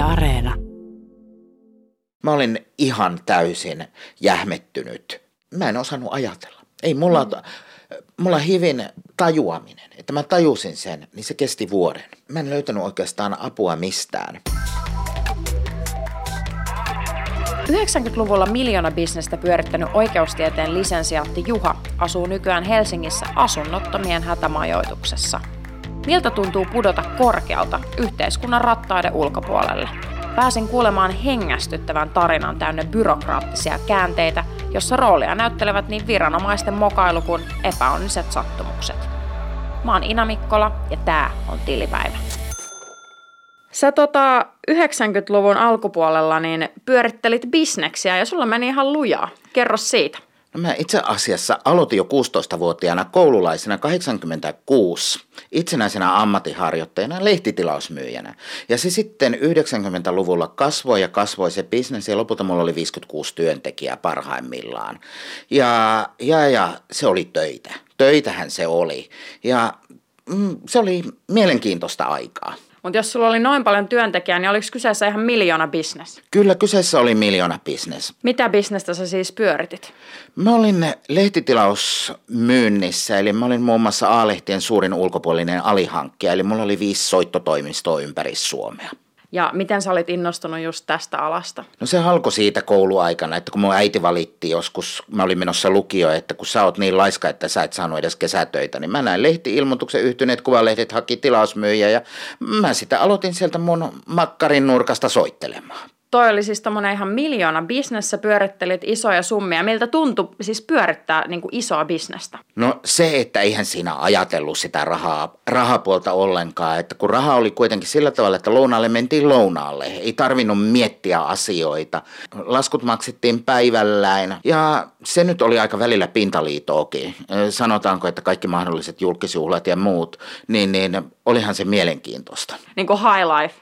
Yle Areena. Mä olin ihan täysin jähmettynyt. Mä en osannut ajatella. Ei mulla, mm. mulla hivin tajuaminen, että mä tajusin sen, niin se kesti vuoden. Mä en löytänyt oikeastaan apua mistään. 90-luvulla miljoona bisnestä pyörittänyt oikeustieteen lisensiaatti Juha asuu nykyään Helsingissä asunnottomien hätämajoituksessa. Miltä tuntuu pudota korkealta yhteiskunnan rattaiden ulkopuolelle? Pääsin kuulemaan hengästyttävän tarinan täynnä byrokraattisia käänteitä, jossa roolia näyttelevät niin viranomaisten mokailu kuin epäonniset sattumukset. Mä oon Ina Mikkola ja tää on Tilipäivä. Sä tota 90-luvun alkupuolella niin pyörittelit bisneksiä ja sulla meni ihan lujaa. Kerro siitä. No mä itse asiassa aloitin jo 16-vuotiaana koululaisena 86 itsenäisenä ammattiharjoittajana lehtitilausmyyjänä. Ja se sitten 90-luvulla kasvoi ja kasvoi se bisnes ja lopulta mulla oli 56 työntekijää parhaimmillaan. Ja, ja, ja se oli töitä. Töitähän se oli. Ja mm, se oli mielenkiintoista aikaa. Mutta jos sulla oli noin paljon työntekijää, niin oliko kyseessä ihan miljoona bisnes? Kyllä kyseessä oli miljoona bisnes. Mitä bisnestä sä siis pyöritit? Mä olin lehtitilausmyynnissä, eli mä olin muun muassa A-lehtien suurin ulkopuolinen alihankkija, eli mulla oli viisi soittotoimistoa ympäri Suomea. Ja miten sä olit innostunut just tästä alasta? No se alkoi siitä kouluaikana, että kun mun äiti valitti joskus, mä olin menossa lukio, että kun sä oot niin laiska, että sä et saanut edes kesätöitä, niin mä näin lehti-ilmoituksen yhtyneet kuvalehdet haki tilausmyyjä ja mä sitä aloitin sieltä mun makkarin nurkasta soittelemaan toi oli siis tommonen ihan miljoona bisnessä, pyörittelit isoja summia. Miltä tuntui siis pyörittää niin kuin isoa bisnestä? No se, että eihän siinä ajatellut sitä rahaa, rahapuolta ollenkaan. Että kun raha oli kuitenkin sillä tavalla, että lounaalle mentiin lounaalle. Ei tarvinnut miettiä asioita. Laskut maksettiin päivälläin ja se nyt oli aika välillä pintaliitoakin. Sanotaanko, että kaikki mahdolliset julkisjuhlat ja muut, niin, niin olihan se mielenkiintoista. Niin kuin high life.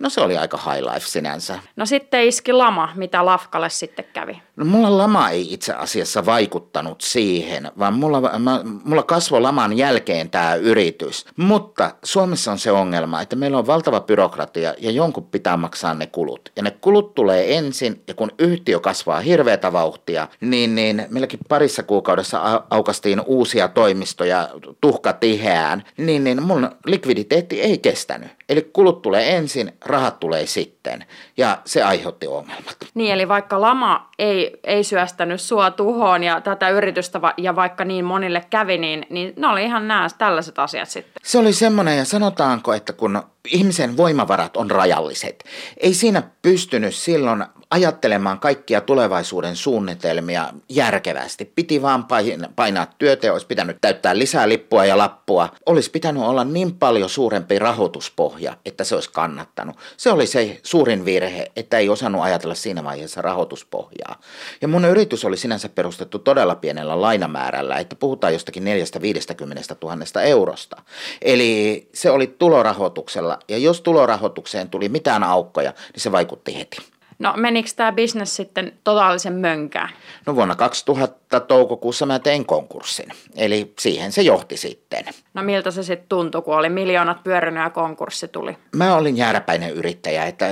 No se oli aika high life sinänsä. No sitten iski lama, mitä Lafkalle sitten kävi. No mulla lama ei itse asiassa vaikuttanut siihen, vaan mulla, mä, mulla kasvoi laman jälkeen tämä yritys. Mutta Suomessa on se ongelma, että meillä on valtava byrokratia ja jonkun pitää maksaa ne kulut. Ja ne kulut tulee ensin ja kun yhtiö kasvaa hirveätä vauhtia, niin, niin meilläkin parissa kuukaudessa aukastiin uusia toimistoja tuhka tiheään, niin, niin mun likviditeetti ei kestänyt. Eli kulut tulee ensin, rahat tulee sitten ja se aiheutti ongelmat. Niin, eli vaikka lama ei, ei syöstänyt sua tuhoon ja tätä yritystä va- ja vaikka niin monille kävi, niin, niin ne oli ihan nämä tällaiset asiat sitten. Se oli semmoinen ja sanotaanko, että kun ihmisen voimavarat on rajalliset, ei siinä pystynyt silloin ajattelemaan kaikkia tulevaisuuden suunnitelmia järkevästi. Piti vaan painaa työtä olisi pitänyt täyttää lisää lippua ja lappua. Olisi pitänyt olla niin paljon suurempi rahoituspohja, että se olisi kannattanut. Se oli se suurin virhe, että ei osannut ajatella siinä vaiheessa rahoituspohjaa. Ja mun yritys oli sinänsä perustettu todella pienellä lainamäärällä, että puhutaan jostakin 450 000 eurosta. Eli se oli tulorahoituksella ja jos tulorahoitukseen tuli mitään aukkoja, niin se vaikutti heti. No menikö tämä bisnes sitten totaalisen mönkään? No vuonna 2000 toukokuussa mä tein konkurssin, eli siihen se johti sitten. No miltä se sitten tuntui, kun oli miljoonat pyörinyt ja konkurssi tuli? Mä olin jääräpäinen yrittäjä, että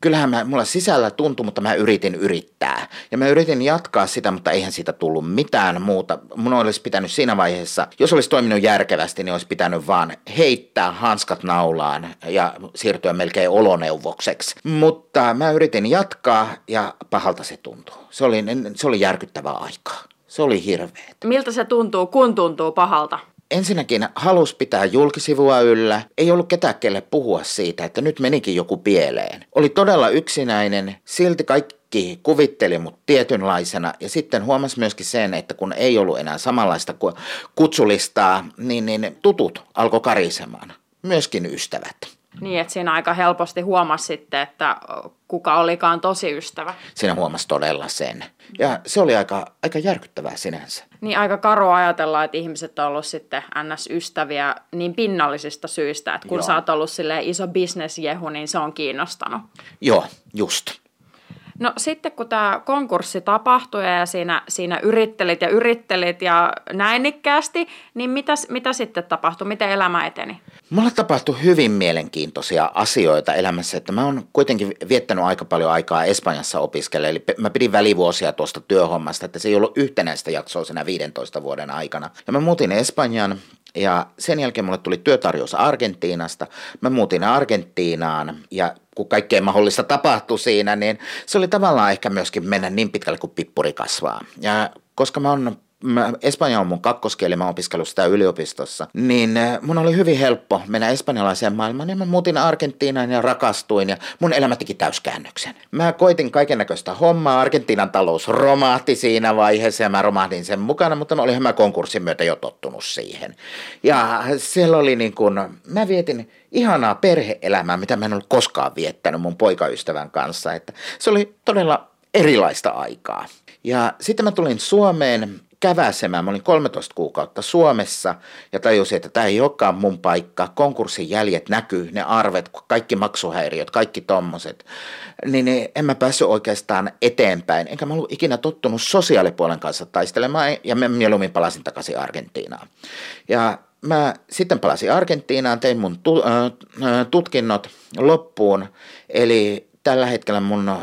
kyllähän mä, mulla sisällä tuntui, mutta mä yritin yrittää. Ja mä yritin jatkaa sitä, mutta eihän siitä tullut mitään muuta. Mun olisi pitänyt siinä vaiheessa, jos olisi toiminut järkevästi, niin olisi pitänyt vaan heittää hanskat naulaan ja siirtyä melkein oloneuvokseksi. Mutta mä yritin jatkaa ja pahalta se tuntuu. Se oli, se oli järkyttävää aikaa. Se oli hirveet. Miltä se tuntuu, kun tuntuu pahalta? ensinnäkin halus pitää julkisivua yllä, ei ollut ketään kelle puhua siitä, että nyt menikin joku pieleen. Oli todella yksinäinen, silti kaikki kuvitteli mut tietynlaisena ja sitten huomasi myöskin sen, että kun ei ollut enää samanlaista kutsulistaa, niin, niin tutut alkoi karisemaan, myöskin ystävät. Niin, että siinä aika helposti huomasi sitten, että kuka olikaan tosi ystävä. Siinä huomasi todella sen. Ja se oli aika, aika järkyttävää sinänsä. Niin aika karu ajatella, että ihmiset on ollut sitten NS-ystäviä niin pinnallisista syistä, että kun Joo. sä oot ollut iso bisnesjehu, niin se on kiinnostanut. Joo, just. No sitten kun tämä konkurssi tapahtui ja siinä, siinä yrittelit ja yrittelit ja näin ikkäästi, niin mitä, mitä sitten tapahtui? Miten elämä eteni? Mulla tapahtui hyvin mielenkiintoisia asioita elämässä, että mä oon kuitenkin viettänyt aika paljon aikaa Espanjassa opiskella, eli mä pidin välivuosia tuosta työhommasta, että se ei ollut yhtenäistä jaksoa siinä 15 vuoden aikana. Ja mä muutin Espanjan ja sen jälkeen mulle tuli työtarjous Argentiinasta. Mä muutin Argentiinaan ja kun kaikkea mahdollista tapahtui siinä, niin se oli tavallaan ehkä myöskin mennä niin pitkälle kuin pippuri kasvaa. Ja koska mä oon mä, Espanja on mun kakkoskieli, mä opiskellut sitä yliopistossa, niin äh, mun oli hyvin helppo mennä espanjalaiseen maailmaan ja mä muutin Argentiinaan ja rakastuin ja mun elämä teki täyskäännöksen. Mä koitin kaiken näköistä hommaa, Argentiinan talous romahti siinä vaiheessa ja mä romahdin sen mukana, mutta mä olin mä konkurssin myötä jo tottunut siihen. Ja siellä oli niin kuin, mä vietin ihanaa perheelämää, mitä mä en ollut koskaan viettänyt mun poikaystävän kanssa, että se oli todella erilaista aikaa. Ja sitten mä tulin Suomeen käväsemään. Mä olin 13 kuukautta Suomessa ja tajusin, että tämä ei olekaan mun paikka. Konkurssin jäljet näkyy, ne arvet, kaikki maksuhäiriöt, kaikki tommoset. Niin, niin en mä päässyt oikeastaan eteenpäin. Enkä mä ollut ikinä tottunut sosiaalipuolen kanssa taistelemaan ja mä mieluummin palasin takaisin Argentiinaan. Ja mä sitten palasin Argentiinaan, tein mun tutkinnot loppuun, eli tällä hetkellä mun, äh,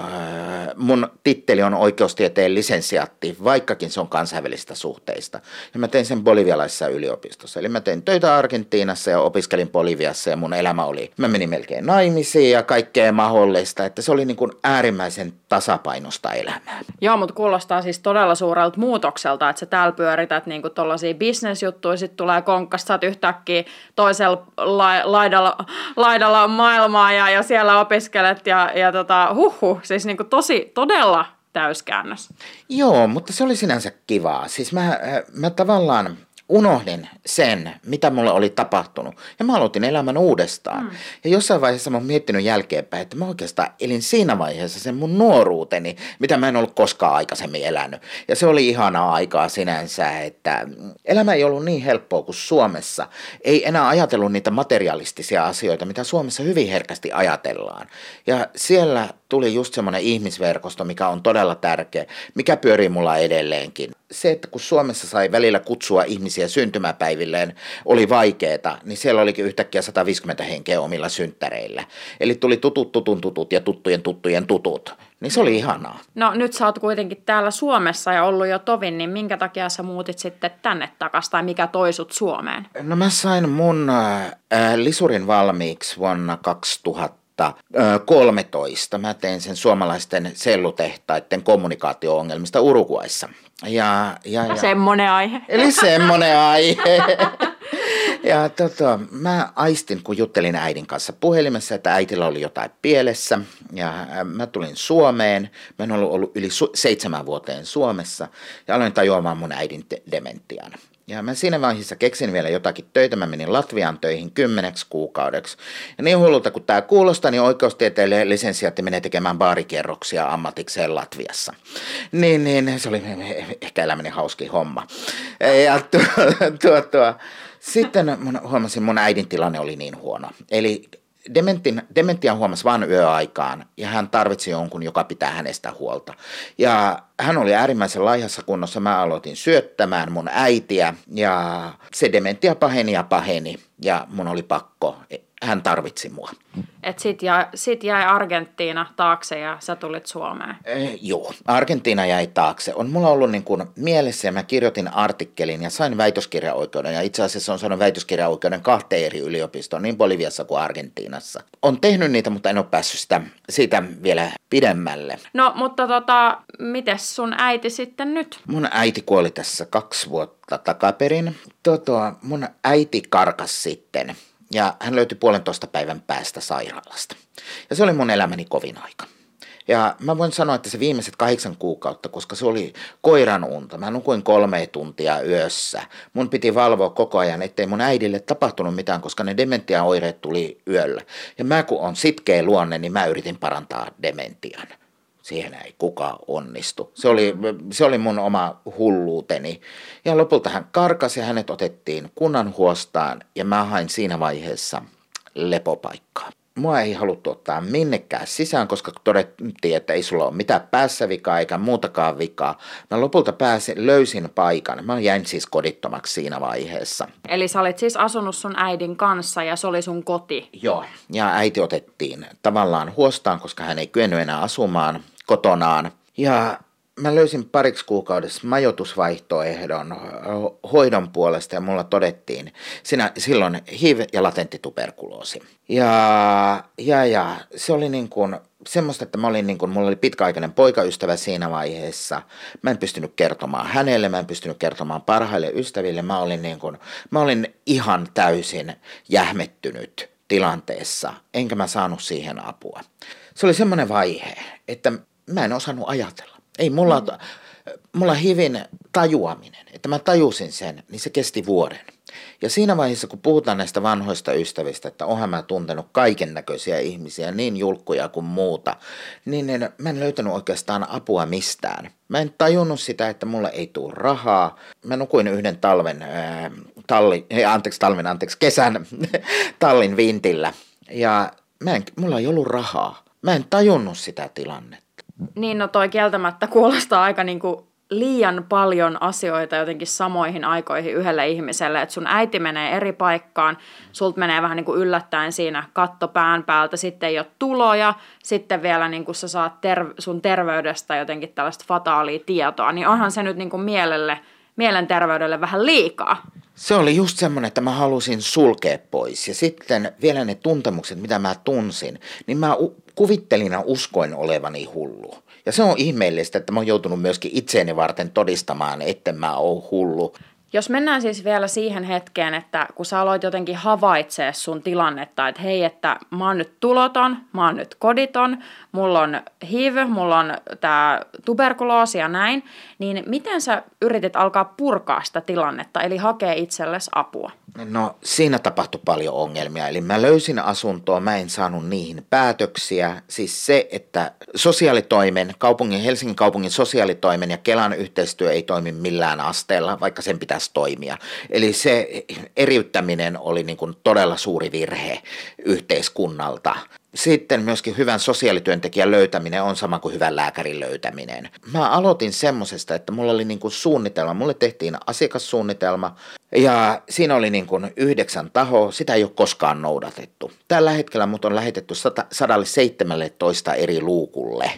mun titteli on oikeustieteen lisensiaatti, vaikkakin se on kansainvälistä suhteista. Ja mä tein sen bolivialaisessa yliopistossa. Eli mä tein töitä Argentiinassa ja opiskelin Boliviassa ja mun elämä oli, mä menin melkein naimisiin ja kaikkea mahdollista. Että se oli niin kuin äärimmäisen tasapainosta elämää. Joo, mutta kuulostaa siis todella suurelta muutokselta, että sä täällä pyörität niin kuin tollaisia bisnesjuttuja, sitten tulee oot yhtäkkiä toisella la- laidalla, laidalla maailmaa ja, ja siellä opiskelet ja, ja tota, huhu, siis niin kuin tosi, todella täyskäännös. Joo, mutta se oli sinänsä kivaa. Siis mä, äh, mä tavallaan unohdin sen, mitä mulle oli tapahtunut. Ja mä aloitin elämän uudestaan. Mm. Ja jossain vaiheessa mä oon miettinyt jälkeenpäin, että mä oikeastaan elin siinä vaiheessa sen mun nuoruuteni, mitä mä en ollut koskaan aikaisemmin elänyt. Ja se oli ihanaa aikaa sinänsä, että elämä ei ollut niin helppoa kuin Suomessa. Ei enää ajatellut niitä materialistisia asioita, mitä Suomessa hyvin herkästi ajatellaan. Ja siellä tuli just semmoinen ihmisverkosto, mikä on todella tärkeä, mikä pyörii mulla edelleenkin. Se, että kun Suomessa sai välillä kutsua ihmisiä syntymäpäivilleen, oli vaikeeta, niin siellä olikin yhtäkkiä 150 henkeä omilla synttäreillä. Eli tuli tutut tutun tutut ja tuttujen tuttujen tutut. Niin se oli ihanaa. No nyt sä oot kuitenkin täällä Suomessa ja ollut jo tovin, niin minkä takia sä muutit sitten tänne takaisin tai mikä toisut Suomeen? No mä sain mun äh, lisurin valmiiksi vuonna 2000 2013 mä tein sen suomalaisten sellutehtaiden kommunikaatio-ongelmista Uruguayssa. Ja, ja, ja. Semmoinen aihe. Eli semmoinen aihe. ja tota, mä aistin, kun juttelin äidin kanssa puhelimessa, että äitillä oli jotain pielessä. Ja mä tulin Suomeen. Mä en ollut ollut yli su- seitsemän vuoteen Suomessa. Ja aloin tajuamaan mun äidin te- dementian. Ja mä siinä vaiheessa keksin vielä jotakin töitä. Mä menin Latvian töihin kymmeneksi kuukaudeksi. Ja niin hullulta kuin tämä kuulostaa, niin oikeustieteelle lisensiaatti menee tekemään baarikierroksia ammatikseen Latviassa. Niin, niin se oli ehkä elämäni hauski homma. Ja tuo, tuo, tuo. Sitten huomasin, mun äidin tilanne oli niin huono. Eli Dementin, dementian huomasi vain yöaikaan ja hän tarvitsi jonkun, joka pitää hänestä huolta. Ja hän oli äärimmäisen laihassa kunnossa. Mä aloitin syöttämään mun äitiä ja se dementia paheni ja paheni ja mun oli pakko hän tarvitsi mua. Et sit, jäi, sit jäi Argentiina taakse ja sä tulit Suomeen. Eh, joo, Argentiina jäi taakse. On mulla ollut niin kuin mielessä ja mä kirjoitin artikkelin ja sain väitöskirjaoikeuden. Ja itse asiassa on saanut väitöskirjaoikeuden kahteen eri yliopistoon, niin Boliviassa kuin Argentiinassa. On tehnyt niitä, mutta en ole päässyt sitä, siitä vielä pidemmälle. No, mutta tota, miten sun äiti sitten nyt? Mun äiti kuoli tässä kaksi vuotta takaperin. Tota, mun äiti karkas sitten ja hän löytyi puolentoista päivän päästä sairaalasta. Ja se oli mun elämäni kovin aika. Ja mä voin sanoa, että se viimeiset kahdeksan kuukautta, koska se oli koiran unta. Mä nukuin kolme tuntia yössä. Mun piti valvoa koko ajan, ettei mun äidille tapahtunut mitään, koska ne dementiaoireet tuli yöllä. Ja mä kun on sitkeä luonne, niin mä yritin parantaa dementian siihen ei kukaan onnistu. Se oli, se oli mun oma hulluuteni. Ja lopulta hän karkasi ja hänet otettiin kunnan huostaan ja mä hain siinä vaiheessa lepopaikkaa. Mua ei haluttu ottaa minnekään sisään, koska todettiin, että ei sulla ole mitään päässä vikaa eikä muutakaan vikaa. Mä lopulta pääsin, löysin paikan. Mä jäin siis kodittomaksi siinä vaiheessa. Eli sä olit siis asunut sun äidin kanssa ja se oli sun koti? Joo, ja äiti otettiin tavallaan huostaan, koska hän ei kyennyt enää asumaan kotonaan. Ja mä löysin pariksi kuukaudessa majoitusvaihtoehdon hoidon puolesta ja mulla todettiin siinä, silloin HIV ja latentti tuberkuloosi. Ja, ja, ja se oli niin kuin semmoista, että mä olin niin kuin, mulla oli pitkäaikainen poikaystävä siinä vaiheessa. Mä en pystynyt kertomaan hänelle, mä en pystynyt kertomaan parhaille ystäville. Mä olin, niin kuin, mä olin ihan täysin jähmettynyt tilanteessa, enkä mä saanut siihen apua. Se oli semmoinen vaihe, että mä en osannut ajatella. Ei mulla, mm. mulla hivin tajuaminen, että mä tajusin sen, niin se kesti vuoden. Ja siinä vaiheessa, kun puhutaan näistä vanhoista ystävistä, että ohan mä tuntenut kaiken näköisiä ihmisiä, niin julkkuja kuin muuta, niin en, mä en löytänyt oikeastaan apua mistään. Mä en tajunnut sitä, että mulla ei tule rahaa. Mä nukuin yhden talven, ää, talli, anteeksi talven, anteeksi kesän tallin vintillä. Ja mä en, mulla ei ollut rahaa. Mä en tajunnut sitä tilannetta. Niin, no toi kieltämättä kuulostaa aika niinku liian paljon asioita jotenkin samoihin aikoihin yhdelle ihmiselle, että sun äiti menee eri paikkaan, sulta menee vähän niin kuin yllättäen siinä katto pään päältä, sitten ei ole tuloja, sitten vielä niin kuin sä saat ter- sun terveydestä jotenkin tällaista fataalia tietoa, niin onhan se nyt niin kuin mielelle, mielenterveydelle vähän liikaa. Se oli just semmoinen, että mä halusin sulkea pois. Ja sitten vielä ne tuntemukset, mitä mä tunsin, niin mä kuvittelin ja uskoin olevani hullu. Ja se on ihmeellistä, että mä oon joutunut myöskin itseeni varten todistamaan, että mä oon hullu. Jos mennään siis vielä siihen hetkeen, että kun sä aloit jotenkin havaitsee sun tilannetta, että hei, että mä oon nyt tuloton, mä oon nyt koditon, mulla on HIV, mulla on tää tuberkuloosi ja näin, niin miten sä yritit alkaa purkaa sitä tilannetta, eli hakea itsellesi apua? No siinä tapahtui paljon ongelmia, eli mä löysin asuntoa, mä en saanut niihin päätöksiä. Siis se, että sosiaalitoimen, kaupungin, Helsingin kaupungin sosiaalitoimen ja Kelan yhteistyö ei toimi millään asteella, vaikka sen pitäisi toimia. Eli se eriyttäminen oli niin kuin todella suuri virhe yhteiskunnalta sitten myöskin hyvän sosiaalityöntekijän löytäminen on sama kuin hyvän lääkärin löytäminen. Mä aloitin semmosesta, että mulla oli niin kuin suunnitelma. Mulle tehtiin asiakassuunnitelma ja siinä oli niin kuin yhdeksän tahoa. Sitä ei ole koskaan noudatettu. Tällä hetkellä mut on lähetetty 117 eri luukulle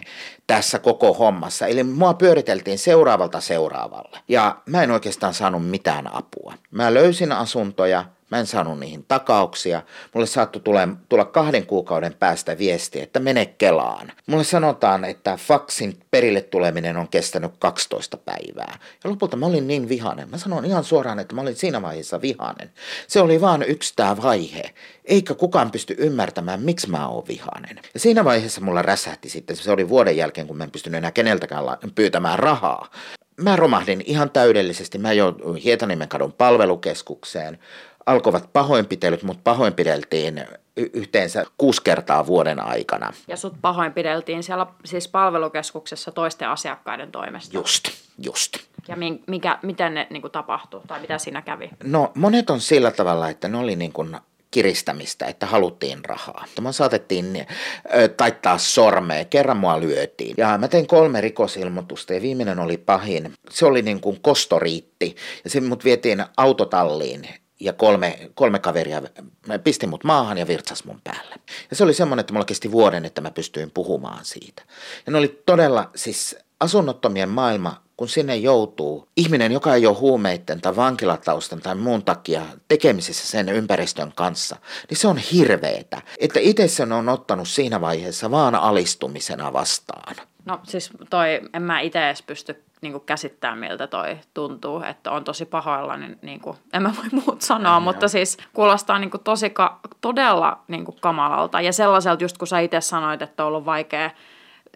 tässä koko hommassa. Eli mua pyöriteltiin seuraavalta seuraavalle. Ja mä en oikeastaan saanut mitään apua. Mä löysin asuntoja, Mä en saanut niihin takauksia. Mulle saattoi tulla, tulla kahden kuukauden päästä viesti, että mene Kelaan. Mulle sanotaan, että faksin perille tuleminen on kestänyt 12 päivää. Ja lopulta mä olin niin vihanen. Mä sanon ihan suoraan, että mä olin siinä vaiheessa vihanen. Se oli vaan yksi tää vaihe. Eikä kukaan pysty ymmärtämään, miksi mä oon vihanen. Ja siinä vaiheessa mulla räsähti sitten. Se oli vuoden jälkeen, kun mä en pystynyt enää keneltäkään pyytämään rahaa mä romahdin ihan täydellisesti. Mä jouduin Hietaniemen kadun palvelukeskukseen alkoivat pahoinpitelyt, mutta pahoinpideltiin yhteensä kuusi kertaa vuoden aikana. Ja sut pahoinpideltiin siellä siis palvelukeskuksessa toisten asiakkaiden toimesta? Just, just. Ja mikä, miten ne niin kuin, tapahtui tai mitä siinä kävi? No monet on sillä tavalla, että ne oli niin kuin kiristämistä, että haluttiin rahaa. Mä saatettiin ö, taittaa sormea, kerran mua lyötiin. Ja mä tein kolme rikosilmoitusta ja viimeinen oli pahin. Se oli niin kuin kostoriitti ja se mut vietiin autotalliin ja kolme, kolme kaveria pisti mut maahan ja virtsas mun päälle. Ja se oli semmoinen, että mulla kesti vuoden, että mä pystyin puhumaan siitä. Ja ne oli todella, siis asunnottomien maailma, kun sinne joutuu ihminen, joka ei ole huumeiden tai vankilataustan tai muun takia tekemisissä sen ympäristön kanssa, niin se on hirveetä. Että itse sen on ottanut siinä vaiheessa vaan alistumisena vastaan. No siis toi, en mä itse edes pysty niin käsittää, miltä toi tuntuu, että on tosi pahoilla, niin, niin kuin, en mä voi muut sanoa, mm, mutta siis kuulostaa niin kuin tosi ka, todella niin kuin kamalalta ja sellaiselta, just kun sä itse sanoit, että on ollut vaikea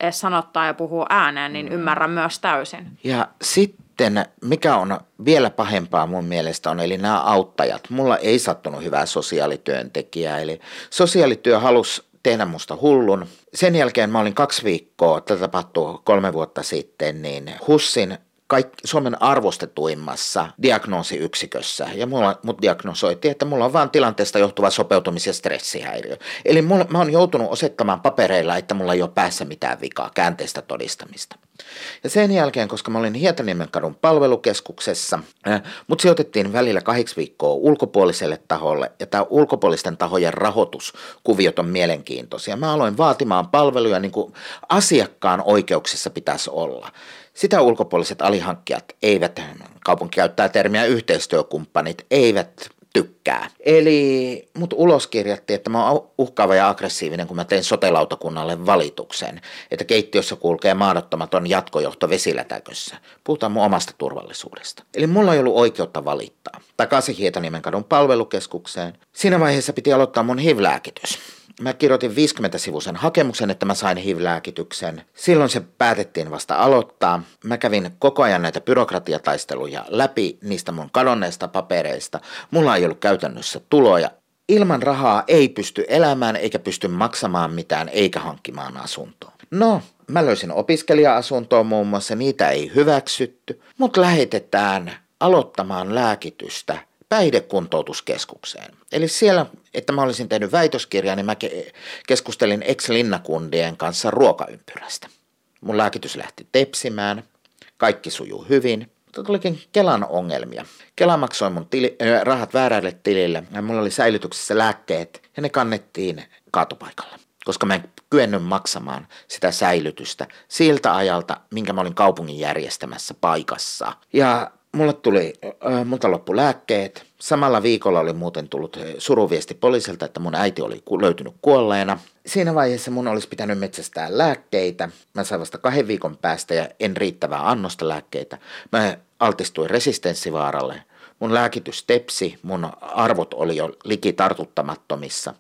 edes sanottaa ja puhua ääneen, niin mm. ymmärrän myös täysin. Ja sitten, mikä on vielä pahempaa mun mielestä on, eli nämä auttajat. Mulla ei sattunut hyvää sosiaalityöntekijää, eli sosiaalityö halusi tehdä musta hullun. Sen jälkeen mä olin kaksi viikkoa, tätä tapahtui kolme vuotta sitten, niin Hussin kaikki, Suomen arvostetuimmassa diagnoosiyksikössä. Ja mulla, mut diagnosoitiin, että mulla on vain tilanteesta johtuva sopeutumis- ja stressihäiriö. Eli mulla, mä oon joutunut osoittamaan papereilla, että mulla ei ole päässä mitään vikaa, käänteistä todistamista. Ja sen jälkeen, koska mä olin Hietaniemen kadun palvelukeskuksessa, mut sijoitettiin välillä kahdeksi viikkoa ulkopuoliselle taholle, ja tämä ulkopuolisten tahojen rahoituskuviot on mielenkiintoisia. Mä aloin vaatimaan palveluja niin kuin asiakkaan oikeuksissa pitäisi olla. Sitä ulkopuoliset alihankkijat eivät, kaupunki käyttää termiä yhteistyökumppanit, eivät tykkää. Eli mut ulos kirjattiin, että mä oon uhkaava ja aggressiivinen, kun mä tein sotelautakunnalle valituksen, että keittiössä kulkee maadottomaton jatkojohto vesilätäkössä. Puhutaan mun omasta turvallisuudesta. Eli mulla ei ollut oikeutta valittaa. Takaisin Hietaniemen kadun palvelukeskukseen. Siinä vaiheessa piti aloittaa mun HIV-lääkitys mä kirjoitin 50-sivuisen hakemuksen, että mä sain HIV-lääkityksen. Silloin se päätettiin vasta aloittaa. Mä kävin koko ajan näitä byrokratiataisteluja läpi niistä mun kadonneista papereista. Mulla ei ollut käytännössä tuloja. Ilman rahaa ei pysty elämään eikä pysty maksamaan mitään eikä hankkimaan asuntoa. No, mä löysin opiskelija-asuntoa muun muassa, niitä ei hyväksytty, mutta lähetetään aloittamaan lääkitystä päihdekuntoutuskeskukseen. Eli siellä, että mä olisin tehnyt väitöskirjaa, niin mä keskustelin ex-linnakundien kanssa ruokaympyrästä. Mun lääkitys lähti tepsimään, kaikki sujuu hyvin, mutta tulikin Kelan ongelmia. Kela maksoi mun tili, äh, rahat väärälle tilille ja mulla oli säilytyksessä lääkkeet ja ne kannettiin kaatopaikalle koska mä en kyennyt maksamaan sitä säilytystä siltä ajalta, minkä mä olin kaupungin järjestämässä paikassa. Ja mulle tuli, äh, multa loppu lääkkeet. Samalla viikolla oli muuten tullut suruviesti poliisilta, että mun äiti oli löytynyt kuolleena. Siinä vaiheessa mun olisi pitänyt metsästää lääkkeitä. Mä sain vasta kahden viikon päästä ja en riittävää annosta lääkkeitä. Mä altistuin resistenssivaaralle. Mun lääkitys tepsi, mun arvot oli jo liki tartuttamattomissa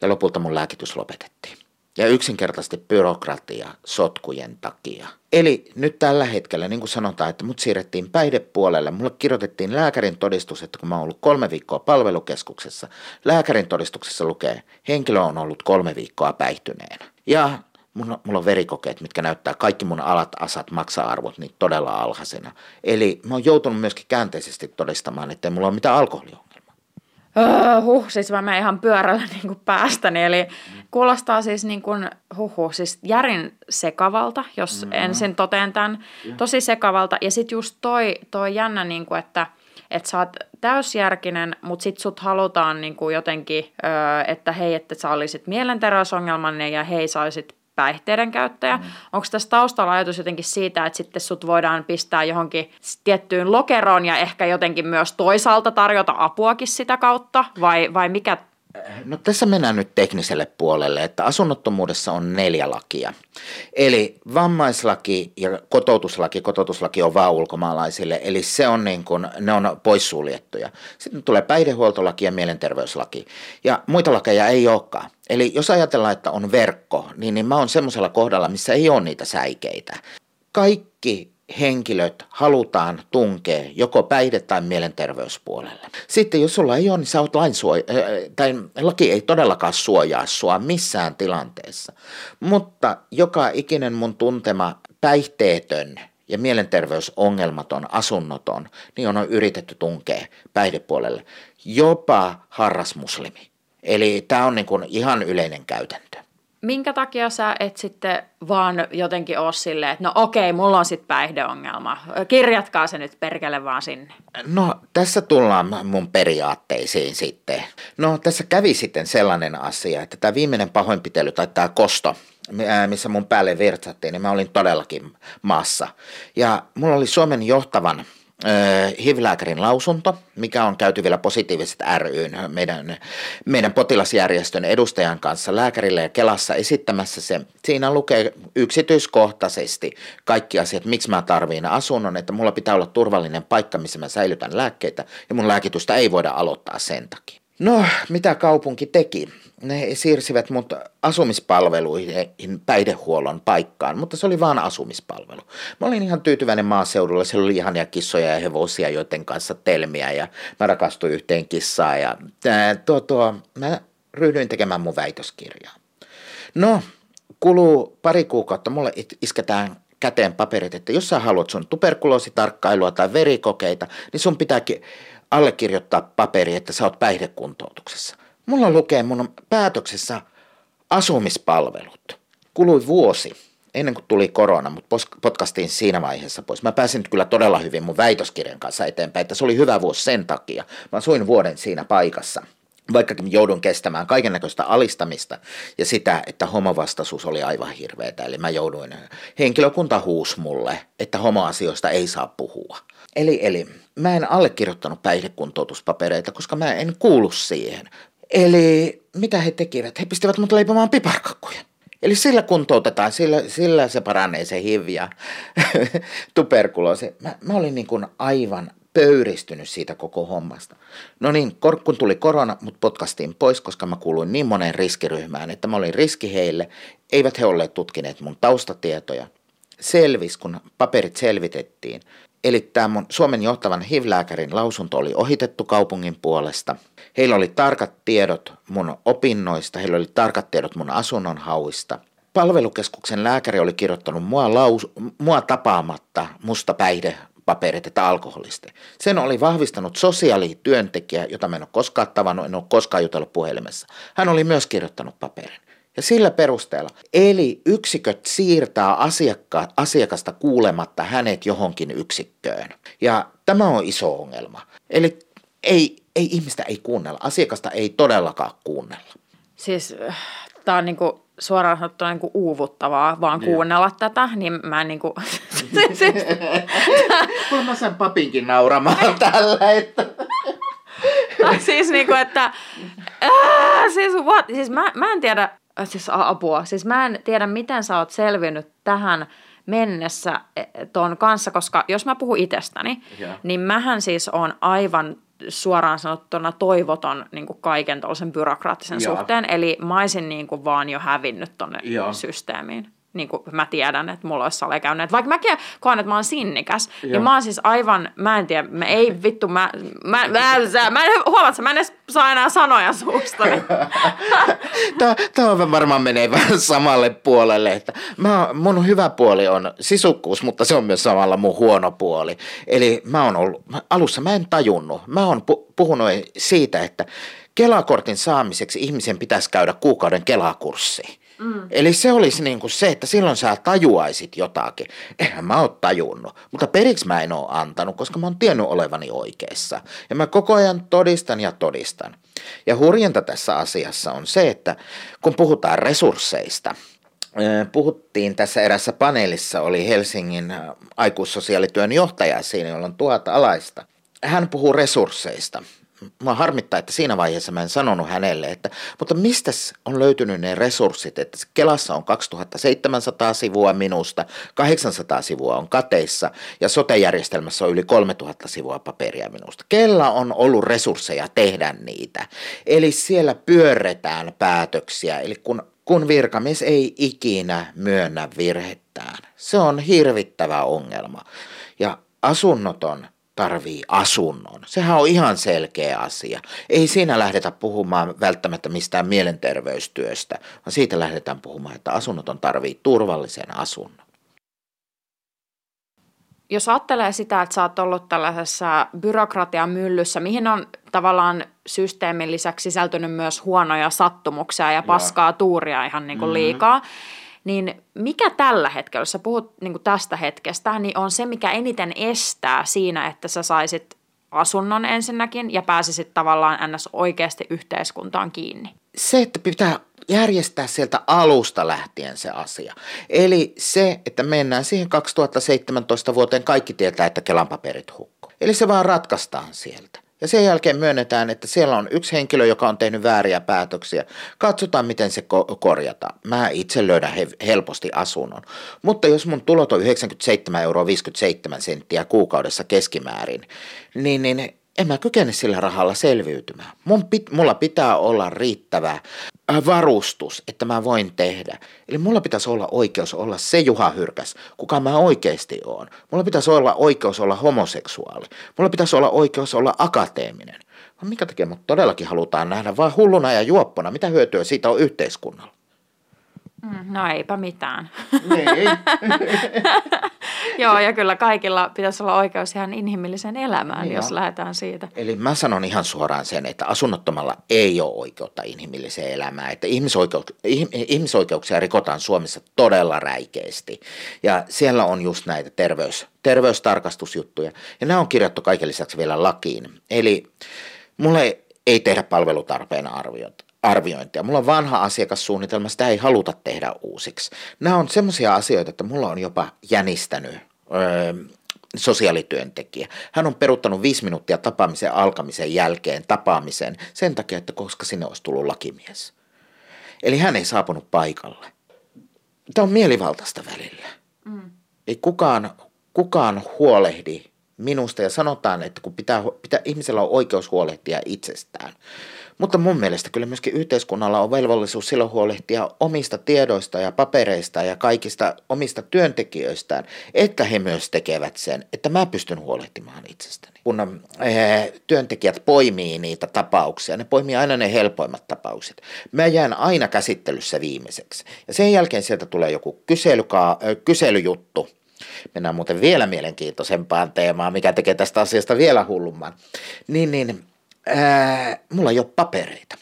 ja lopulta mun lääkitys lopetettiin ja yksinkertaisesti byrokratia sotkujen takia. Eli nyt tällä hetkellä, niin kuin sanotaan, että mut siirrettiin päihdepuolelle. Mulle kirjoitettiin lääkärin todistus, että kun mä oon ollut kolme viikkoa palvelukeskuksessa, lääkärin todistuksessa lukee, henkilö on ollut kolme viikkoa päihtyneenä. Ja mulla, mulla on verikokeet, mitkä näyttää kaikki mun alat, asat, maksa-arvot niin todella alhaisena. Eli mä oon joutunut myöskin käänteisesti todistamaan, että ei mulla ole mitään alkoholiongelmaa. Öö, huh, siis mä menen ihan pyörällä niin kuin päästäni. Eli kuulostaa siis niin kuin, huh, huh, siis järin sekavalta, jos mm-hmm. ensin toteen tämän. Yeah. Tosi sekavalta. Ja sitten just toi, toi jännä, niin kuin, että, että sä oot täysjärkinen, mutta sit sut halutaan niin kuin jotenkin, öö, että hei, että sä olisit mielenterveysongelmainen ja hei, sä olisit päihteiden käyttäjä. Mm. Onko tässä taustalla ajatus jotenkin siitä, että sitten sut voidaan pistää johonkin tiettyyn lokeroon ja ehkä jotenkin myös toisaalta tarjota apuakin sitä kautta, vai, vai mikä No tässä mennään nyt tekniselle puolelle, että asunnottomuudessa on neljä lakia. Eli vammaislaki ja kotoutuslaki, kotoutuslaki on vaan ulkomaalaisille, eli se on niin kuin, ne on poissuljettuja. Sitten tulee päihdehuoltolaki ja mielenterveyslaki, ja muita lakeja ei olekaan. Eli jos ajatellaan, että on verkko, niin, niin mä oon semmoisella kohdalla, missä ei ole niitä säikeitä. Kaikki henkilöt halutaan tunkea joko päihde- tai mielenterveyspuolelle. Sitten jos sulla ei ole, niin sä oot lain suoja- tai laki ei todellakaan suojaa sua missään tilanteessa. Mutta joka ikinen mun tuntema päihteetön ja mielenterveysongelmaton, asunnoton, niin on yritetty tunkea päihdepuolelle. Jopa harrasmuslimi. Eli tämä on niin ihan yleinen käytäntö minkä takia sä et sitten vaan jotenkin ole silleen, että no okei, mulla on sitten päihdeongelma. Kirjatkaa se nyt perkele vaan sinne. No tässä tullaan mun periaatteisiin sitten. No tässä kävi sitten sellainen asia, että tämä viimeinen pahoinpitely tai tämä kosto, missä mun päälle virtsattiin, niin mä olin todellakin maassa. Ja mulla oli Suomen johtavan HIV-lääkärin lausunto, mikä on käyty vielä positiiviset ryn, meidän, meidän potilasjärjestön edustajan kanssa lääkärille ja Kelassa esittämässä se. Siinä lukee yksityiskohtaisesti kaikki asiat, miksi mä tarviin asunnon, että mulla pitää olla turvallinen paikka, missä mä säilytän lääkkeitä ja mun lääkitystä ei voida aloittaa sen takia. No, mitä kaupunki teki? Ne siirsivät mut asumispalveluihin päihdehuollon paikkaan, mutta se oli vaan asumispalvelu. Mä olin ihan tyytyväinen maaseudulla, siellä oli ihania kissoja ja hevosia, joiden kanssa telmiä ja mä rakastuin yhteen kissaan ja ää, tuo, tuo, mä ryhdyin tekemään mun väitöskirjaa. No, kuluu pari kuukautta, mulle isketään käteen paperit, että jos sä haluat sun tuberkuloositarkkailua tai verikokeita, niin sun pitääkin allekirjoittaa paperi, että sä oot päihdekuntoutuksessa. Mulla lukee mun päätöksessä asumispalvelut. Kului vuosi ennen kuin tuli korona, mutta potkastiin siinä vaiheessa pois. Mä pääsin kyllä todella hyvin mun väitöskirjan kanssa eteenpäin, että se oli hyvä vuosi sen takia. Mä asuin vuoden siinä paikassa vaikkakin joudun kestämään kaiken näköistä alistamista ja sitä, että homovastaisuus oli aivan hirveetä. Eli mä jouduin, henkilökunta huus mulle, että homoasioista ei saa puhua. Eli, eli mä en allekirjoittanut päihdekuntoutuspapereita, koska mä en kuulu siihen. Eli mitä he tekivät? He pistivät mut leipomaan piparkakkuja. Eli sillä kuntoutetaan, sillä, sillä se paranee se HIV ja tuberkuloosi. Mä, mä olin niin kuin aivan pöyristynyt siitä koko hommasta. No niin, kun tuli korona, mut potkastiin pois, koska mä kuuluin niin moneen riskiryhmään, että mä olin riski heille. Eivät he olleet tutkineet mun taustatietoja. Selvis, kun paperit selvitettiin. Eli tämä mun Suomen johtavan HIV-lääkärin lausunto oli ohitettu kaupungin puolesta. Heillä oli tarkat tiedot mun opinnoista, heillä oli tarkat tiedot mun asunnon hauista. Palvelukeskuksen lääkäri oli kirjoittanut mua, laus, mua tapaamatta musta päihde paperit, että alkoholisti. Sen oli vahvistanut sosiaalityöntekijä, jota mä en ole koskaan tavannut, en ole koskaan jutellut puhelimessa. Hän oli myös kirjoittanut paperin. Ja sillä perusteella. Eli yksiköt siirtää asiakka- asiakasta kuulematta hänet johonkin yksikköön. Ja tämä on iso ongelma. Eli ei, ei ihmistä ei kuunnella, asiakasta ei todellakaan kuunnella. Siis äh, tämä on niinku suoraan sanottuna niin kuin uuvuttavaa vaan yeah. kuunnella tätä, niin mä en niin. Kyllä mä sen papinkin nauramaan tällä, että... siis niin kuin, että... Äh, siis, what? siis mä, mä en tiedä, siis apua, siis mä en tiedä, miten sä oot selvinnyt tähän mennessä e, ton kanssa, koska jos mä puhun itsestäni, yeah. niin mähän siis on aivan suoraan sanottuna toivoton niin kuin kaiken tuollaisen byrokraattisen Joo. suhteen. Eli mä olisin niin kuin vaan jo hävinnyt tonne Joo. systeemiin niin kuin mä tiedän, että mulla olisi sale käynyt. Vaikka mäkin koen, että mä oon sinnikäs, niin Joo. niin mä oon siis aivan, mä en tiedä, mä ei vittu, mä, mä, mä, mä, mä en, huomaat, mä en edes saa enää sanoja suusta. tämä, tämä varmaan menee vähän samalle puolelle, että mä, mun hyvä puoli on sisukkuus, mutta se on myös samalla mun huono puoli. Eli mä oon ollut, alussa mä en tajunnut, mä oon puhunut siitä, että Kelakortin saamiseksi ihmisen pitäisi käydä kuukauden Kelakurssi. Mm. Eli se olisi niin kuin se, että silloin sä tajuaisit jotakin. Eihän mä oon tajunnut, mutta periksi mä en oo antanut, koska mä oon tiennyt olevani oikeassa. Ja mä koko ajan todistan ja todistan. Ja hurjinta tässä asiassa on se, että kun puhutaan resursseista, puhuttiin tässä erässä paneelissa, oli Helsingin aikuissosiaalityön johtaja siinä, jolla on tuhat alaista. Hän puhuu resursseista Mä harmittaa, että siinä vaiheessa mä en sanonut hänelle, että mutta mistä on löytynyt ne resurssit, että Kelassa on 2700 sivua minusta, 800 sivua on kateissa ja sotejärjestelmässä on yli 3000 sivua paperia minusta. Kella on ollut resursseja tehdä niitä. Eli siellä pyörretään päätöksiä, eli kun, kun virkamies ei ikinä myönnä virhettään. Se on hirvittävä ongelma. Ja asunnoton tarvii asunnon. Sehän on ihan selkeä asia. Ei siinä lähdetä puhumaan välttämättä mistään mielenterveystyöstä, vaan siitä lähdetään puhumaan, että asunnoton tarvii turvallisen asunnon. Jos ajattelee sitä, että sä oot ollut tällaisessa byrokratian myllyssä, mihin on tavallaan systeemin lisäksi sisältynyt myös huonoja sattumuksia ja paskaa ja. tuuria ihan niin kuin mm-hmm. Niin mikä tällä hetkellä, jos sä puhut niin kuin tästä hetkestä, niin on se, mikä eniten estää siinä, että sä saisit asunnon ensinnäkin ja pääsisit tavallaan ns. oikeasti yhteiskuntaan kiinni? Se, että pitää järjestää sieltä alusta lähtien se asia. Eli se, että mennään siihen 2017 vuoteen, kaikki tietää, että Kelan paperit. Eli se vaan ratkaistaan sieltä. Ja sen jälkeen myönnetään, että siellä on yksi henkilö, joka on tehnyt vääriä päätöksiä. Katsotaan, miten se ko- korjataan. Mä itse löydän he- helposti asunnon. Mutta jos mun tulot on 97 euroa 57 senttiä kuukaudessa keskimäärin, niin, niin en mä kykene sillä rahalla selviytymään. Mun pit, mulla pitää olla riittävä äh, varustus, että mä voin tehdä. Eli mulla pitäisi olla oikeus olla se Juha Hyrkäs, kuka mä oikeasti oon. Mulla pitäisi olla oikeus olla homoseksuaali. Mulla pitäisi olla oikeus olla akateeminen. No mikä takia mut todellakin halutaan nähdä vaan hulluna ja juoppona? Mitä hyötyä siitä on yhteiskunnalla? Mm, no eipä mitään. Niin. Joo, ja kyllä kaikilla pitäisi olla oikeus ihan inhimilliseen elämään, Niin jos on. lähdetään siitä. Eli mä sanon ihan suoraan sen, että asunnottomalla ei ole oikeutta inhimilliseen elämään. Että ihmisoikeuk- ih- ihmisoikeuksia rikotaan Suomessa todella räikeästi. Ja siellä on just näitä terveys, terveystarkastusjuttuja. Ja nämä on kirjattu kaiken lisäksi vielä lakiin. Eli mulle ei tehdä palvelutarpeen arviota arviointia. Mulla on vanha asiakassuunnitelma, sitä ei haluta tehdä uusiksi. Nämä on semmoisia asioita, että mulla on jopa jänistänyt öö, sosiaalityöntekijä. Hän on peruttanut viisi minuuttia tapaamisen alkamisen jälkeen tapaamisen sen takia, että koska sinne olisi tullut lakimies. Eli hän ei saapunut paikalle. Tämä on mielivaltaista välillä. Mm. Ei kukaan, kukaan huolehdi minusta ja sanotaan, että kun pitää, pitää, ihmisellä on oikeus huolehtia itsestään. Mutta mun mielestä kyllä myöskin yhteiskunnalla on velvollisuus silloin huolehtia omista tiedoista ja papereista ja kaikista omista työntekijöistään, että he myös tekevät sen, että mä pystyn huolehtimaan itsestäni. Kun ää, työntekijät poimii niitä tapauksia, ne poimii aina ne helpoimmat tapaukset. Mä jään aina käsittelyssä viimeiseksi. Ja sen jälkeen sieltä tulee joku kyselyka- ö, kyselyjuttu, mennään muuten vielä mielenkiintoisempaan teemaan, mikä tekee tästä asiasta vielä hullumman, niin, niin mulla ei ole papereita.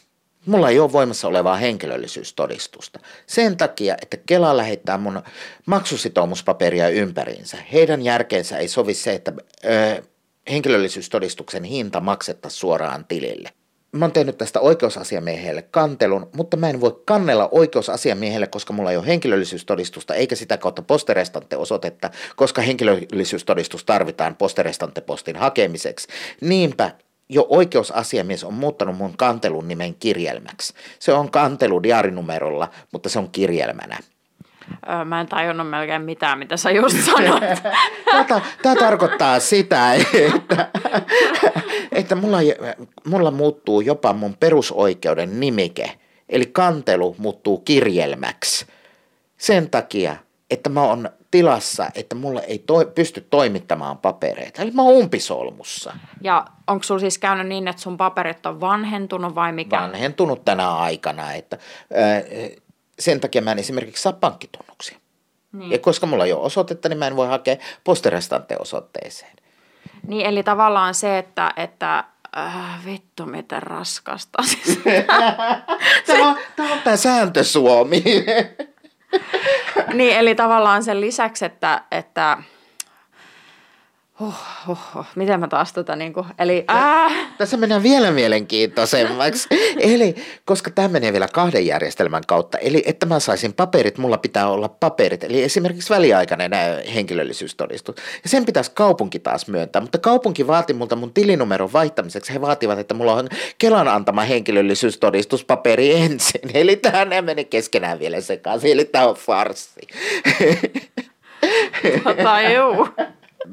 Mulla ei ole voimassa olevaa henkilöllisyystodistusta. Sen takia, että Kela lähettää mun maksusitoumuspaperia ympäriinsä. Heidän järkeensä ei sovi se, että ää, henkilöllisyystodistuksen hinta maksettaisiin suoraan tilille. Mä oon tehnyt tästä oikeusasiamiehelle kantelun, mutta mä en voi kannella oikeusasiamiehelle, koska mulla ei ole henkilöllisyystodistusta eikä sitä kautta posterestante osoitetta, koska henkilöllisyystodistus tarvitaan posterestante postin hakemiseksi. Niinpä jo oikeusasiamies on muuttanut mun kantelun nimen kirjelmäksi. Se on kantelu diarinumerolla, mutta se on kirjelmänä. Öö, mä en tajunnut melkein mitään, mitä sä just sanoit. Tämä, tämä tarkoittaa sitä, että, että mulla, mulla muuttuu jopa mun perusoikeuden nimike, eli kantelu muuttuu kirjelmäksi sen takia, että mä oon tilassa, että mulla ei toi, pysty toimittamaan papereita. Eli mä oon umpisolmussa. Ja onko sulla siis käynyt niin, että sun paperit on vanhentunut vai mikä? Vanhentunut tänä aikana, että ää, sen takia mä en esimerkiksi saa pankkitunnuksia. Niin. Ja koska mulla ei ole osoitetta, niin mä en voi hakea posterestante osoitteeseen. Niin, eli tavallaan se, että, että äh, vittu miten raskasta. Tämä, on, tämä on tämä sääntö Suomi. niin, eli tavallaan sen lisäksi, että, että Huh, huh, huh. Miten mä taas tota niinku, eli äh. Tässä mennään vielä mielenkiintoisemmaksi. eli, koska tämä menee vielä kahden järjestelmän kautta, eli että mä saisin paperit, mulla pitää olla paperit, eli esimerkiksi väliaikainen henkilöllisyystodistus. Ja sen pitäisi kaupunki taas myöntää, mutta kaupunki vaati multa mun tilinumeron vaihtamiseksi. He vaativat, että mulla on Kelan antama henkilöllisyystodistuspaperi ensin. Eli tämä meni keskenään vielä sekaisin, eli tämä on farsi. Tota, juu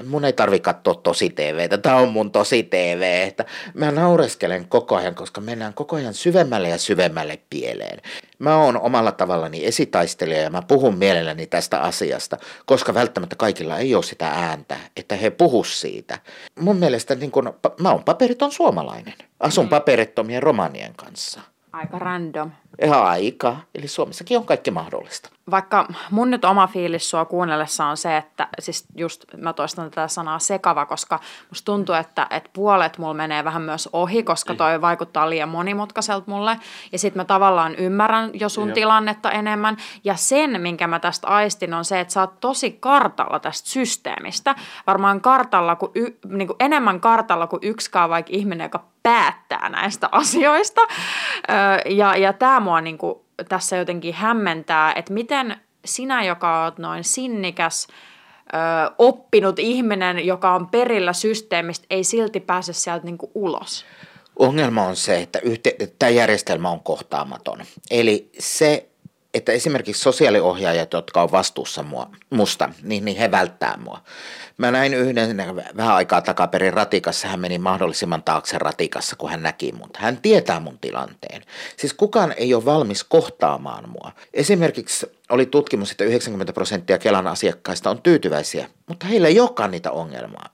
mun ei tarvi katsoa tosi TVtä, tämä on mun tosi TV, että mä naureskelen koko ajan, koska mennään koko ajan syvemmälle ja syvemmälle pieleen. Mä oon omalla tavallani esitaistelija ja mä puhun mielelläni tästä asiasta, koska välttämättä kaikilla ei ole sitä ääntä, että he puhu siitä. Mun mielestä niin kun, mä oon paperiton suomalainen. Asun mm. paperittomien romanien kanssa. Aika random. Ja aika. Eli Suomessakin on kaikki mahdollista. Vaikka mun nyt oma fiilis sua kuunnellessa on se, että siis just mä toistan tätä sanaa sekava, koska musta tuntuu, että, että puolet mulla menee vähän myös ohi, koska toi vaikuttaa liian monimutkaiselta mulle. Ja sit mä tavallaan ymmärrän jo sun Joo. tilannetta enemmän. Ja sen, minkä mä tästä aistin, on se, että sä oot tosi kartalla tästä systeemistä. Varmaan kartalla, kuin y, niin kuin enemmän kartalla kuin yksikään vaikka ihminen, joka päättää näistä asioista. Ja, ja tämä mua niin kuin tässä jotenkin hämmentää, että miten sinä, joka olet noin sinnikäs, ö, oppinut ihminen, joka on perillä systeemistä, ei silti pääse sieltä niin kuin ulos? Ongelma on se, että yhte- tämä järjestelmä on kohtaamaton. Eli se, että esimerkiksi sosiaaliohjaajat, jotka on vastuussa mua, musta, niin, niin he välttää mua. Mä näin yhden vähän aikaa takaperin ratikassa, hän meni mahdollisimman taakse ratikassa, kun hän näki mut. Hän tietää mun tilanteen. Siis kukaan ei ole valmis kohtaamaan mua. Esimerkiksi oli tutkimus, että 90 prosenttia Kelan asiakkaista on tyytyväisiä, mutta heillä ei olekaan niitä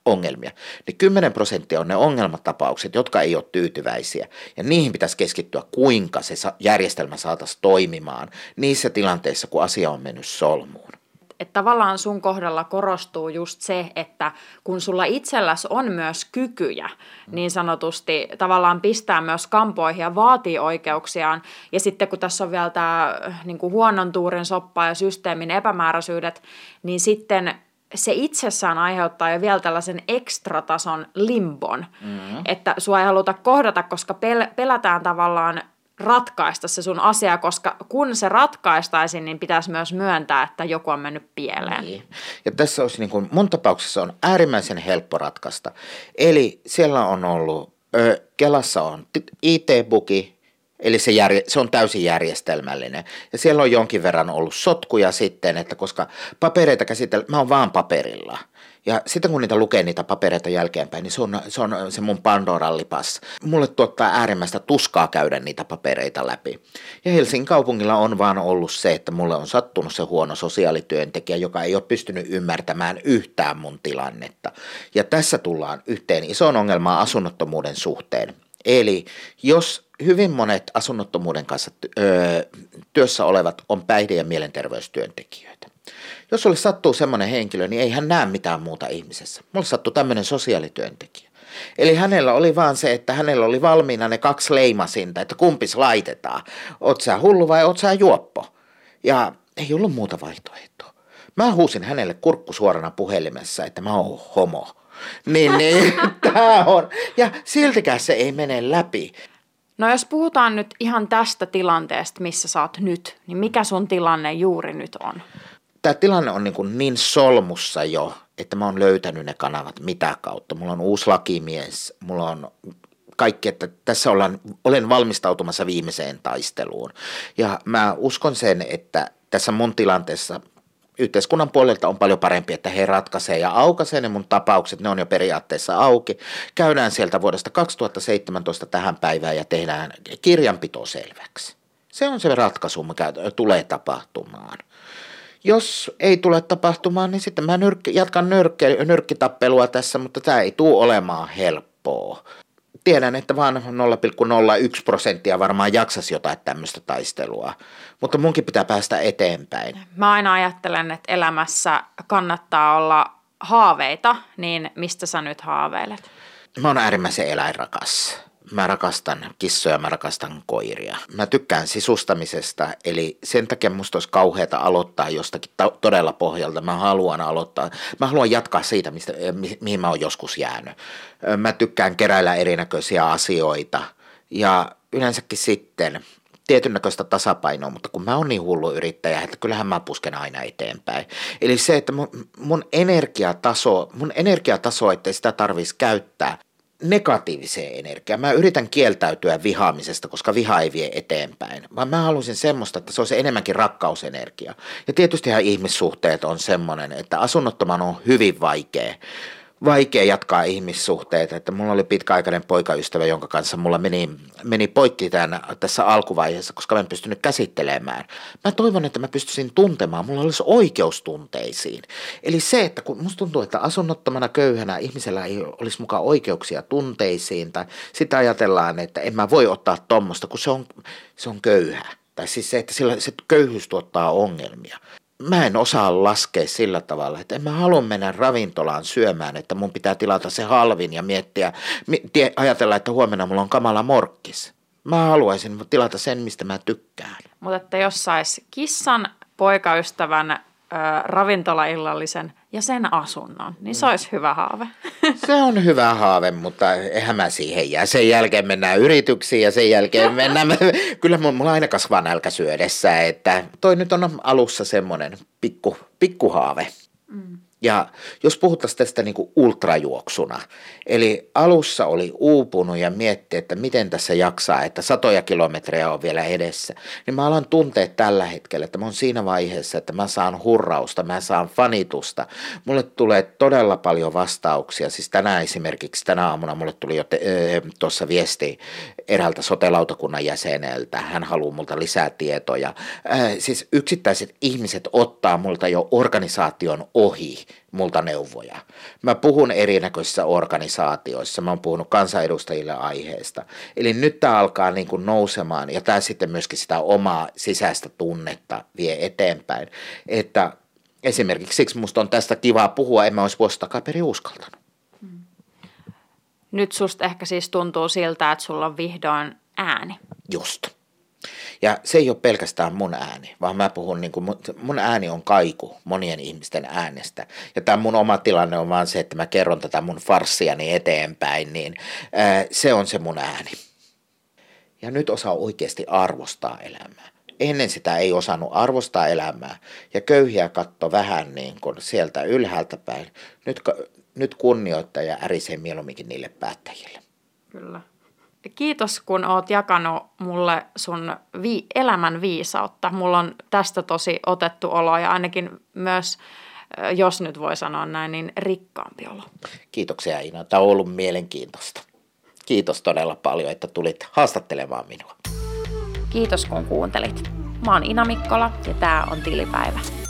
ongelmia. Niin 10 prosenttia on ne ongelmatapaukset, jotka ei ole tyytyväisiä. Ja niihin pitäisi keskittyä, kuinka se järjestelmä saataisiin toimimaan niissä tilanteissa, kun asia on mennyt solmuun että tavallaan sun kohdalla korostuu just se, että kun sulla itselläs on myös kykyjä niin sanotusti tavallaan pistää myös kampoihin ja vaatii oikeuksiaan, ja sitten kun tässä on vielä tämä niin kuin huonon tuurin soppa ja systeemin epämääräisyydet, niin sitten se itsessään aiheuttaa jo vielä tällaisen ekstratason limbon, mm-hmm. että sua ei haluta kohdata, koska pel- pelätään tavallaan ratkaista se sun asia, koska kun se ratkaistaisiin, niin pitäisi myös myöntää, että joku on mennyt pieleen. Niin. Ja tässä olisi niin kuin, mun tapauksessa on äärimmäisen helppo ratkaista. Eli siellä on ollut, ö, Kelassa on IT-buki, Eli se, järje, se on täysin järjestelmällinen. Ja siellä on jonkin verran ollut sotkuja sitten, että koska papereita käsitellään, mä oon vaan paperilla – ja sitten kun niitä lukee niitä papereita jälkeenpäin, niin se on se, on se mun Pandoran lipas. Mulle tuottaa äärimmäistä tuskaa käydä niitä papereita läpi. Ja Helsingin kaupungilla on vaan ollut se, että mulle on sattunut se huono sosiaalityöntekijä, joka ei ole pystynyt ymmärtämään yhtään mun tilannetta. Ja tässä tullaan yhteen isoon ongelmaan asunnottomuuden suhteen. Eli jos hyvin monet asunnottomuuden kanssa työssä olevat on päihde- ja mielenterveystyöntekijöitä, jos sulle sattuu semmoinen henkilö, niin ei hän näe mitään muuta ihmisessä. Mulle sattuu tämmöinen sosiaalityöntekijä. Eli hänellä oli vaan se, että hänellä oli valmiina ne kaksi leimasinta, että kumpis laitetaan. Oot sä hullu vai oot sä juoppo? Ja ei ollut muuta vaihtoehtoa. Mä huusin hänelle kurkku suorana puhelimessa, että mä oon homo. Niin, niin, tää on. Ja siltikään se ei mene läpi. No jos puhutaan nyt ihan tästä tilanteesta, missä sä oot nyt, niin mikä sun tilanne juuri nyt on? Tämä tilanne on niin, kuin niin solmussa jo, että mä oon löytänyt ne kanavat mitä kautta. Mulla on uusi lakimies, mulla on kaikki, että tässä ollaan, olen valmistautumassa viimeiseen taisteluun. Ja mä uskon sen, että tässä mun tilanteessa yhteiskunnan puolelta on paljon parempi, että he ratkaisee ja aukaisee ne mun tapaukset, ne on jo periaatteessa auki. Käydään sieltä vuodesta 2017 tähän päivään ja tehdään kirjanpito selväksi. Se on se ratkaisu, mikä tulee tapahtumaan. Jos ei tule tapahtumaan, niin sitten mä nyrkki, jatkan nyrkki, nyrkkitappelua tässä, mutta tämä ei tule olemaan helppoa. Tiedän, että vaan 0,01 prosenttia varmaan jaksasi jotain tämmöistä taistelua, mutta munkin pitää päästä eteenpäin. Mä aina ajattelen, että elämässä kannattaa olla haaveita, niin mistä sä nyt haaveilet? Mä oon äärimmäisen eläinrakas mä rakastan kissoja, mä rakastan koiria. Mä tykkään sisustamisesta, eli sen takia musta olisi kauheata aloittaa jostakin ta- todella pohjalta. Mä haluan aloittaa, mä haluan jatkaa siitä, mistä, mi- mihin mä oon joskus jäänyt. Mä tykkään keräillä erinäköisiä asioita ja yleensäkin sitten tietyn näköistä tasapainoa, mutta kun mä oon niin hullu yrittäjä, että kyllähän mä pusken aina eteenpäin. Eli se, että mun, mun energiataso, mun energiataso, ettei sitä tarvitsisi käyttää negatiiviseen energiaan. Mä yritän kieltäytyä vihaamisesta, koska viha ei vie eteenpäin, vaan mä haluaisin semmoista, että se olisi enemmänkin rakkausenergia. Ja tietystihän ihmissuhteet on semmoinen, että asunnottoman on hyvin vaikea vaikea jatkaa ihmissuhteita. Että mulla oli pitkäaikainen poikaystävä, jonka kanssa mulla meni, meni poikki tämän, tässä alkuvaiheessa, koska mä en pystynyt käsittelemään. Mä toivon, että mä pystyisin tuntemaan, mulla olisi oikeus tunteisiin. Eli se, että kun musta tuntuu, että asunnottomana köyhänä ihmisellä ei olisi mukaan oikeuksia tunteisiin, tai sitä ajatellaan, että en mä voi ottaa tuommoista, kun se on, se on köyhä. Tai siis se, että sillä, se köyhyys tuottaa ongelmia mä en osaa laskea sillä tavalla, että en mä halua mennä ravintolaan syömään, että mun pitää tilata se halvin ja miettiä, ajatella, että huomenna mulla on kamala morkkis. Mä haluaisin tilata sen, mistä mä tykkään. Mutta että jos sais kissan, poikaystävän, ravintolaillallisen ja sen asunnon, niin se olisi hyvä haave. Se on hyvä haave, mutta eihän mä siihen jää. Sen jälkeen mennään yrityksiin ja sen jälkeen mennään. Kyllä mulla aina kasvaa nälkä syödessä, että toi nyt on alussa semmoinen pikku, pikku haave. Mm. Ja jos puhuttaisiin tästä niin kuin ultrajuoksuna, eli alussa oli uupunut ja mietti, että miten tässä jaksaa, että satoja kilometrejä on vielä edessä, niin mä alan tuntea tällä hetkellä, että mä oon siinä vaiheessa, että mä saan hurrausta, mä saan fanitusta. Mulle tulee todella paljon vastauksia, siis tänään esimerkiksi, tänä aamuna mulle tuli jo tuossa viesti eräältä sotelautakunnan jäseneltä, hän haluaa multa lisää tietoja. Äh, siis yksittäiset ihmiset ottaa multa jo organisaation ohi multa neuvoja. Mä puhun erinäköisissä organisaatioissa, mä oon puhunut kansanedustajille aiheesta. Eli nyt tämä alkaa niin kuin nousemaan ja tämä sitten myöskin sitä omaa sisäistä tunnetta vie eteenpäin. Että esimerkiksi siksi musta on tästä kivaa puhua, en mä olisi vuosi takaperin uskaltanut. Nyt susta ehkä siis tuntuu siltä, että sulla on vihdoin ääni. Just. Ja se ei ole pelkästään mun ääni, vaan mä puhun, niin kuin, mun ääni on kaiku monien ihmisten äänestä. Ja tämä mun oma tilanne on vaan se, että mä kerron tätä mun farssiani eteenpäin, niin ää, se on se mun ääni. Ja nyt osaa oikeasti arvostaa elämää. Ennen sitä ei osannut arvostaa elämää ja köyhiä katto vähän niin kuin sieltä ylhäältä päin. Nyt, nyt kunnioittaa ja ärisee mieluumminkin niille päättäjille. Kyllä. Kiitos, kun oot jakanut mulle sun vi- elämän viisautta. Mulla on tästä tosi otettu olo ja ainakin myös, jos nyt voi sanoa näin, niin rikkaampi olo. Kiitoksia Ina. Tämä on ollut mielenkiintoista. Kiitos todella paljon, että tulit haastattelemaan minua. Kiitos kun kuuntelit. Mä oon Ina Mikkola ja tää on Tilipäivä.